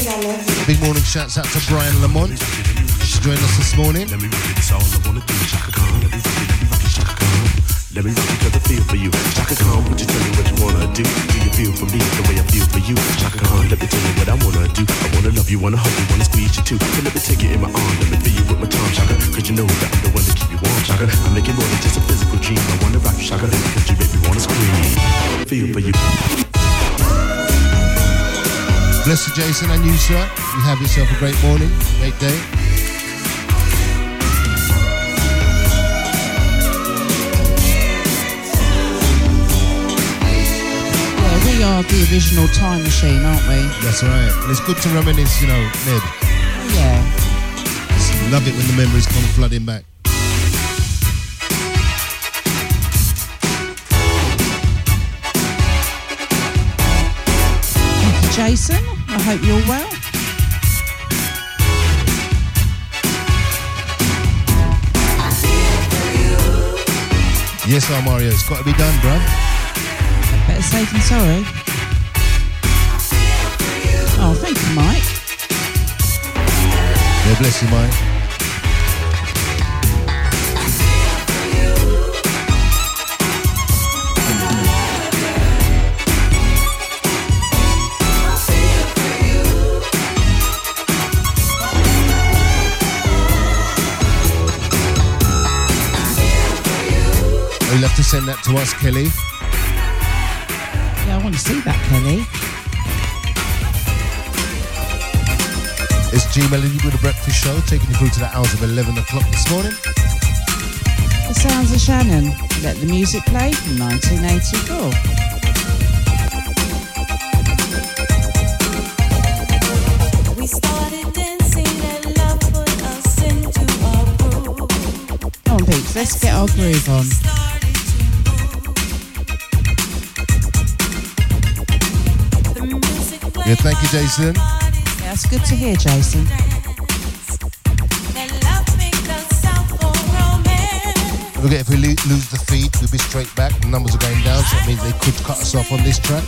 Big morning shouts out to Brian Lamont. She's joined us this morning. Let me rock it, it's all I wanna do. Chaka Khan, let me rock it, let me rock it, Chaka Khan. Let me rock it 'cause I feel for you. Chaka Khan, would you tell me what you wanna do? Do you feel for me the way I feel for you? Chaka Khan, let me tell you what I wanna do. I wanna love you, wanna hug you, wanna squeeze you too. So let me take you in my arm, let me feel you with my tongue, Chaka. Cause you know that I'm the one to keep you warm, Chaka. I make it more than just a physical Bless you, Jason, and you, sir. You have yourself a great morning, great day. Yeah, we are the original time machine, aren't we? That's right. And it's good to reminisce, you know, Ned. Yeah. Just love it when the memories come flooding back. Jason. I hope you're well. Yes, sir, Mario. It's got to be done, bruv. Better safe than sorry. Oh, thank you, Mike. Yeah, bless you, Mike. You'll have to send that to us, Kelly. Yeah, I want to see that, Kelly. It's G Melody with the Breakfast Show, taking you through to the hours of 11 o'clock this morning. The sounds of Shannon. Let the music play from 1984. We started dancing and love put us into a groove. Come on, peeps, let's get our groove on. Yeah, thank you, Jason. Yeah, it's good to hear, Jason. And love makes us out for romance. Look if we lose the feed, we'll be straight back. The numbers are going down, so that means they could cut us off on this track.